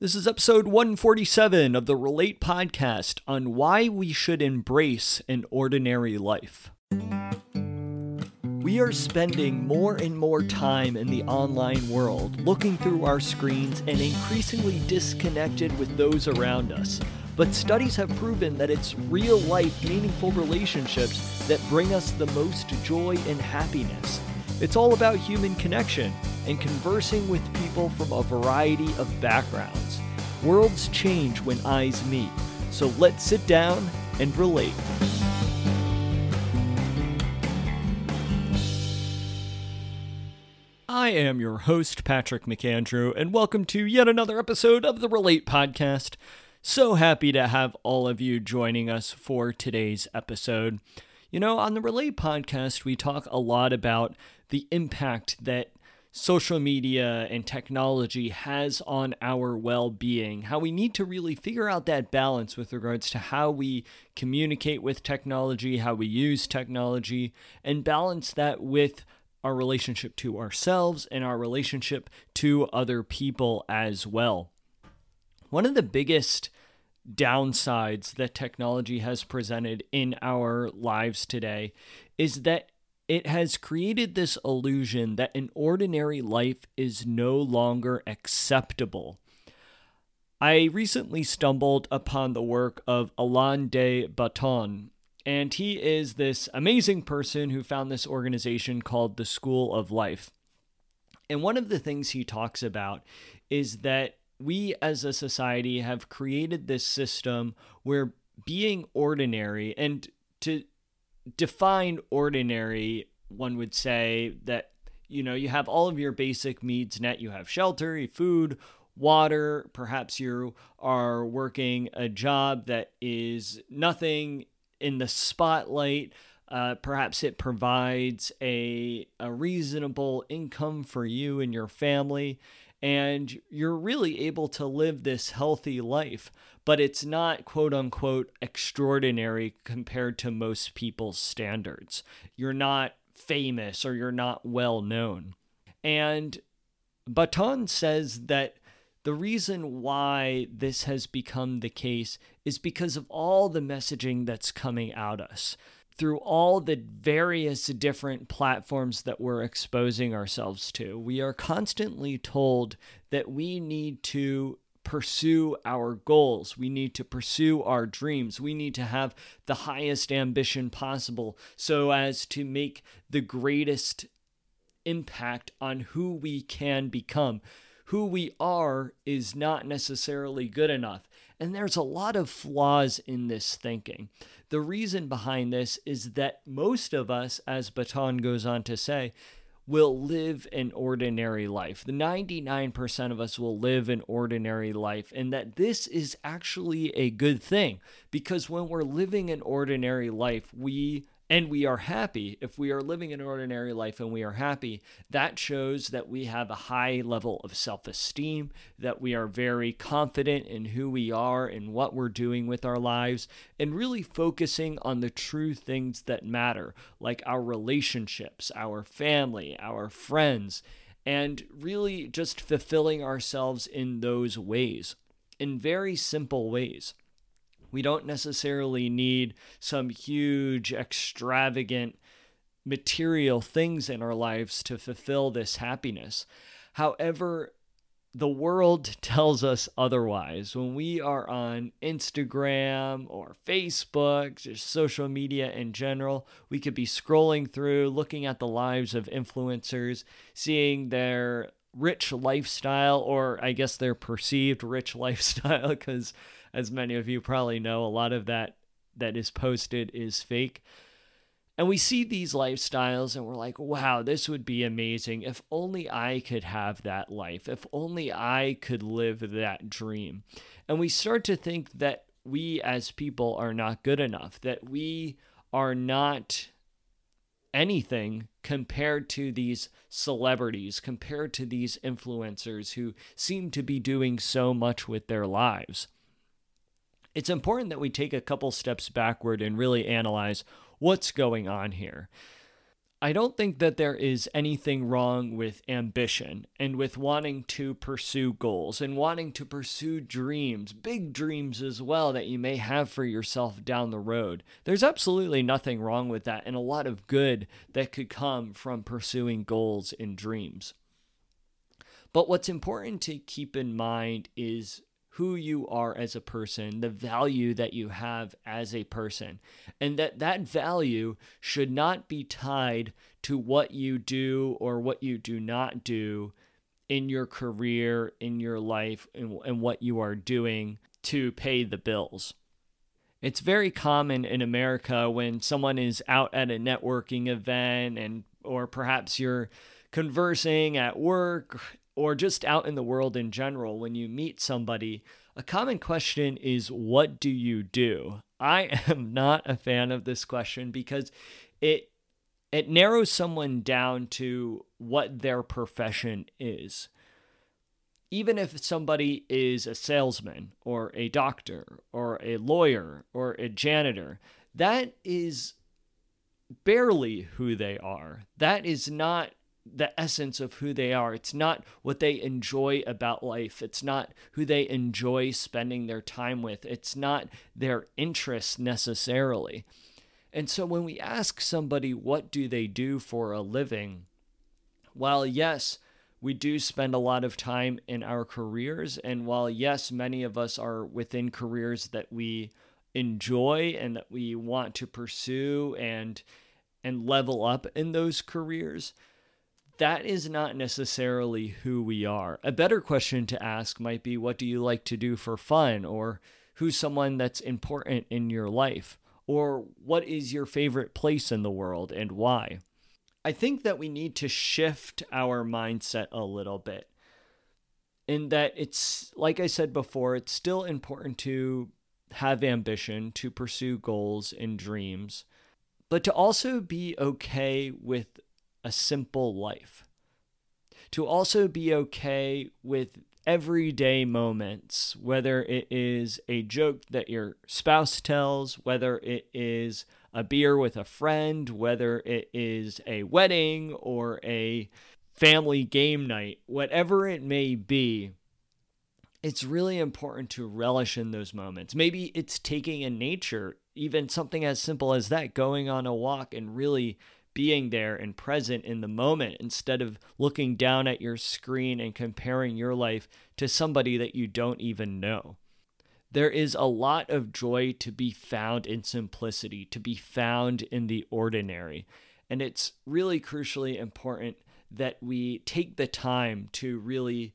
This is episode 147 of the Relate podcast on why we should embrace an ordinary life. We are spending more and more time in the online world, looking through our screens and increasingly disconnected with those around us. But studies have proven that it's real life, meaningful relationships that bring us the most joy and happiness. It's all about human connection and conversing with people from a variety of backgrounds. Worlds change when eyes meet, so let's sit down and relate. I am your host, Patrick McAndrew, and welcome to yet another episode of the Relate Podcast. So happy to have all of you joining us for today's episode. You know, on the Relate Podcast, we talk a lot about the impact that social media and technology has on our well being, how we need to really figure out that balance with regards to how we communicate with technology, how we use technology, and balance that with our relationship to ourselves and our relationship to other people as well. One of the biggest downsides that technology has presented in our lives today is that it has created this illusion that an ordinary life is no longer acceptable. I recently stumbled upon the work of Alain de Botton, and he is this amazing person who found this organization called the School of Life. And one of the things he talks about is that we as a society have created this system where being ordinary and to define ordinary, one would say that you know you have all of your basic needs met. You have shelter, food, water. Perhaps you are working a job that is nothing in the spotlight. Uh, perhaps it provides a, a reasonable income for you and your family, and you're really able to live this healthy life but it's not quote unquote extraordinary compared to most people's standards. You're not famous or you're not well known. And Botton says that the reason why this has become the case is because of all the messaging that's coming out us through all the various different platforms that we're exposing ourselves to. We are constantly told that we need to pursue our goals. We need to pursue our dreams. We need to have the highest ambition possible so as to make the greatest impact on who we can become. Who we are is not necessarily good enough. And there's a lot of flaws in this thinking. The reason behind this is that most of us, as Botton goes on to say, will live an ordinary life. The 99% of us will live an ordinary life, and that this is actually a good thing because when we're living an ordinary life, we and we are happy, if we are living an ordinary life and we are happy, that shows that we have a high level of self esteem, that we are very confident in who we are and what we're doing with our lives, and really focusing on the true things that matter, like our relationships, our family, our friends, and really just fulfilling ourselves in those ways, in very simple ways. We don't necessarily need some huge, extravagant material things in our lives to fulfill this happiness. However, the world tells us otherwise. When we are on Instagram or Facebook, just social media in general, we could be scrolling through, looking at the lives of influencers, seeing their rich lifestyle, or I guess their perceived rich lifestyle, because as many of you probably know, a lot of that that is posted is fake. And we see these lifestyles and we're like, wow, this would be amazing. If only I could have that life. If only I could live that dream. And we start to think that we as people are not good enough, that we are not anything compared to these celebrities, compared to these influencers who seem to be doing so much with their lives it's important that we take a couple steps backward and really analyze what's going on here. I don't think that there is anything wrong with ambition and with wanting to pursue goals and wanting to pursue dreams, big dreams as well, that you may have for yourself down the road. There's absolutely nothing wrong with that and a lot of good that could come from pursuing goals and dreams. But what's important to keep in mind is who you are as a person, the value that you have as a person, and that that value should not be tied to what you do or what you do not do in your career, in your life, and, and what you are doing to pay the bills. It's very common in America when someone is out at a networking event and or perhaps you're conversing at work or just out in the world in general, when you meet somebody, a common question is, What do you do? I am not a fan of this question because it it narrows someone down to what their profession is. Even if somebody is a salesman or a doctor or a lawyer or a janitor, that is barely who they are. That is not the essence of who they are. It's not what they enjoy about life. It's not who they enjoy spending their time with. It's not their interests necessarily. And so when we ask somebody what do they do for a living, while yes, we do spend a lot of time in our careers and while yes, many of us are within careers that we enjoy and that we want to pursue and and level up in those careers, that is not necessarily who we are. A better question to ask might be what do you like to do for fun or who's someone that's important in your life or what is your favorite place in the world and why. I think that we need to shift our mindset a little bit. In that it's like I said before, it's still important to have ambition, to pursue goals and dreams, but to also be okay with a simple life. To also be okay with everyday moments, whether it is a joke that your spouse tells, whether it is a beer with a friend, whether it is a wedding or a family game night, whatever it may be, it's really important to relish in those moments. Maybe it's taking in nature, even something as simple as that, going on a walk and really being there and present in the moment instead of looking down at your screen and comparing your life to somebody that you don't even know. There is a lot of joy to be found in simplicity, to be found in the ordinary. And it's really crucially important that we take the time to really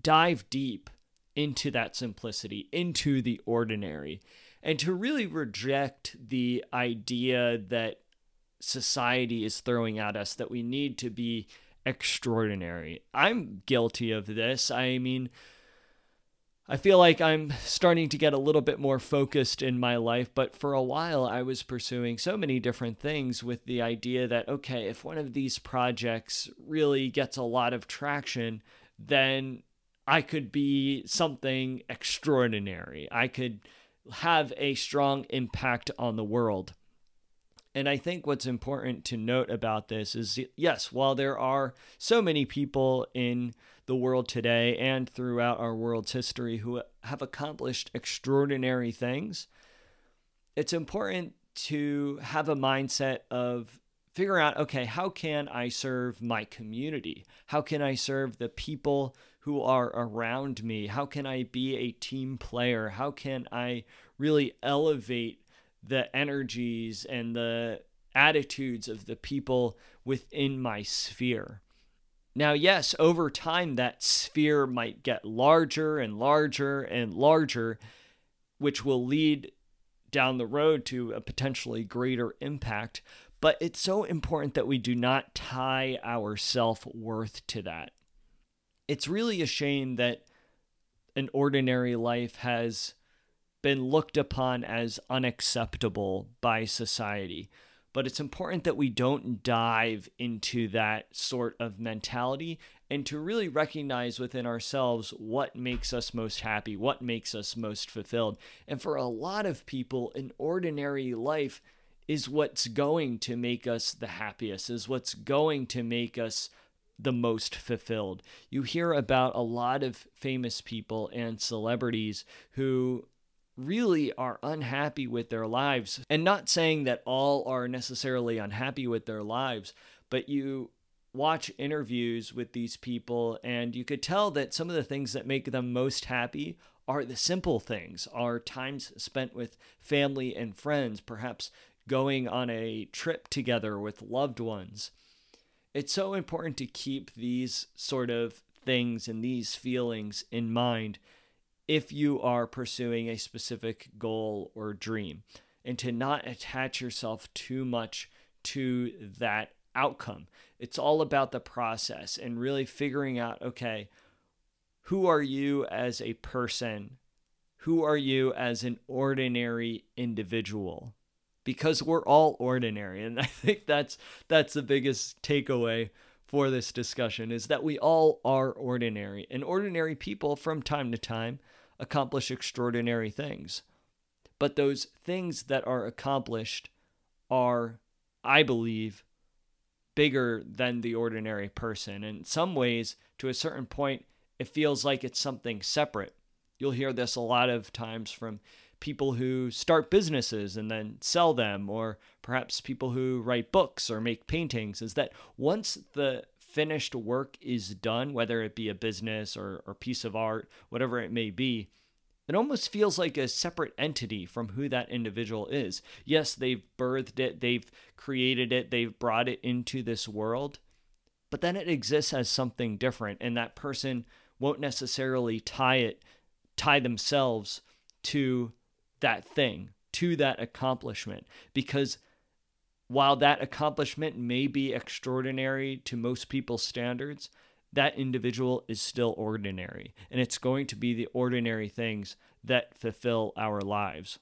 dive deep into that simplicity, into the ordinary, and to really reject the idea that society is throwing at us that we need to be extraordinary. I'm guilty of this. I mean, I feel like I'm starting to get a little bit more focused in my life, but for a while I was pursuing so many different things with the idea that, okay, if one of these projects really gets a lot of traction, then I could be something extraordinary. I could have a strong impact on the world. And I think what's important to note about this is yes, while there are so many people in the world today and throughout our world's history who have accomplished extraordinary things, it's important to have a mindset of figuring out okay, how can I serve my community? How can I serve the people who are around me? How can I be a team player? How can I really elevate the energies and the attitudes of the people within my sphere. Now, yes, over time, that sphere might get larger and larger and larger, which will lead down the road to a potentially greater impact. But it's so important that we do not tie our self worth to that. It's really a shame that an ordinary life has been looked upon as unacceptable by society. But it's important that we don't dive into that sort of mentality and to really recognize within ourselves what makes us most happy, what makes us most fulfilled. And for a lot of people, an ordinary life is what's going to make us the happiest, is what's going to make us the most fulfilled. You hear about a lot of famous people and celebrities who really are unhappy with their lives. And not saying that all are necessarily unhappy with their lives, but you watch interviews with these people and you could tell that some of the things that make them most happy are the simple things, are times spent with family and friends, perhaps going on a trip together with loved ones. It's so important to keep these sort of things and these feelings in mind if you are pursuing a specific goal or dream and to not attach yourself too much to that outcome. It's all about the process and really figuring out okay, who are you as a person? Who are you as an ordinary individual? Because we're all ordinary and I think that's that's the biggest takeaway for this discussion is that we all are ordinary and ordinary people from time to time accomplish extraordinary things. But those things that are accomplished are, I believe, bigger than the ordinary person. In some ways, to a certain point, it feels like it's something separate. You'll hear this a lot of times from people who start businesses and then sell them, or perhaps people who write books or make paintings, is that once the finished work is done, whether it be a business or, or piece of art, whatever it may be, it almost feels like a separate entity from who that individual is. Yes, they've birthed it, they've created it, they've brought it into this world, but then it exists as something different, and that person won't necessarily tie it, tie themselves to that thing, to that accomplishment, because while that accomplishment may be extraordinary to most people's standards, that individual is still ordinary. And it's going to be the ordinary things that fulfill our lives.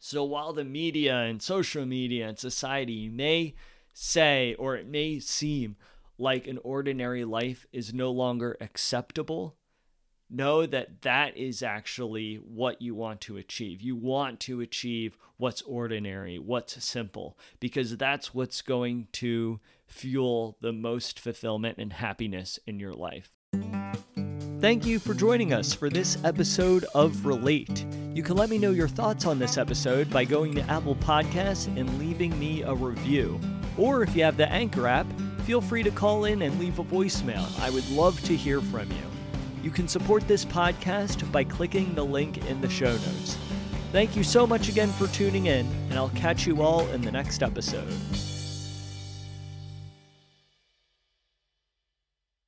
So while the media and social media and society may say, or it may seem like an ordinary life is no longer acceptable, know that that is actually what you want to achieve. You want to achieve what's ordinary, what's simple, because that's what's going to fuel the most fulfillment and happiness in your life. Thank you for joining us for this episode of Relate. You can let me know your thoughts on this episode by going to Apple Podcasts and leaving me a review. Or if you have the Anchor app, feel free to call in and leave a voicemail. I would love to hear from you. You can support this podcast by clicking the link in the show notes. Thank you so much again for tuning in, and I'll catch you all in the next episode.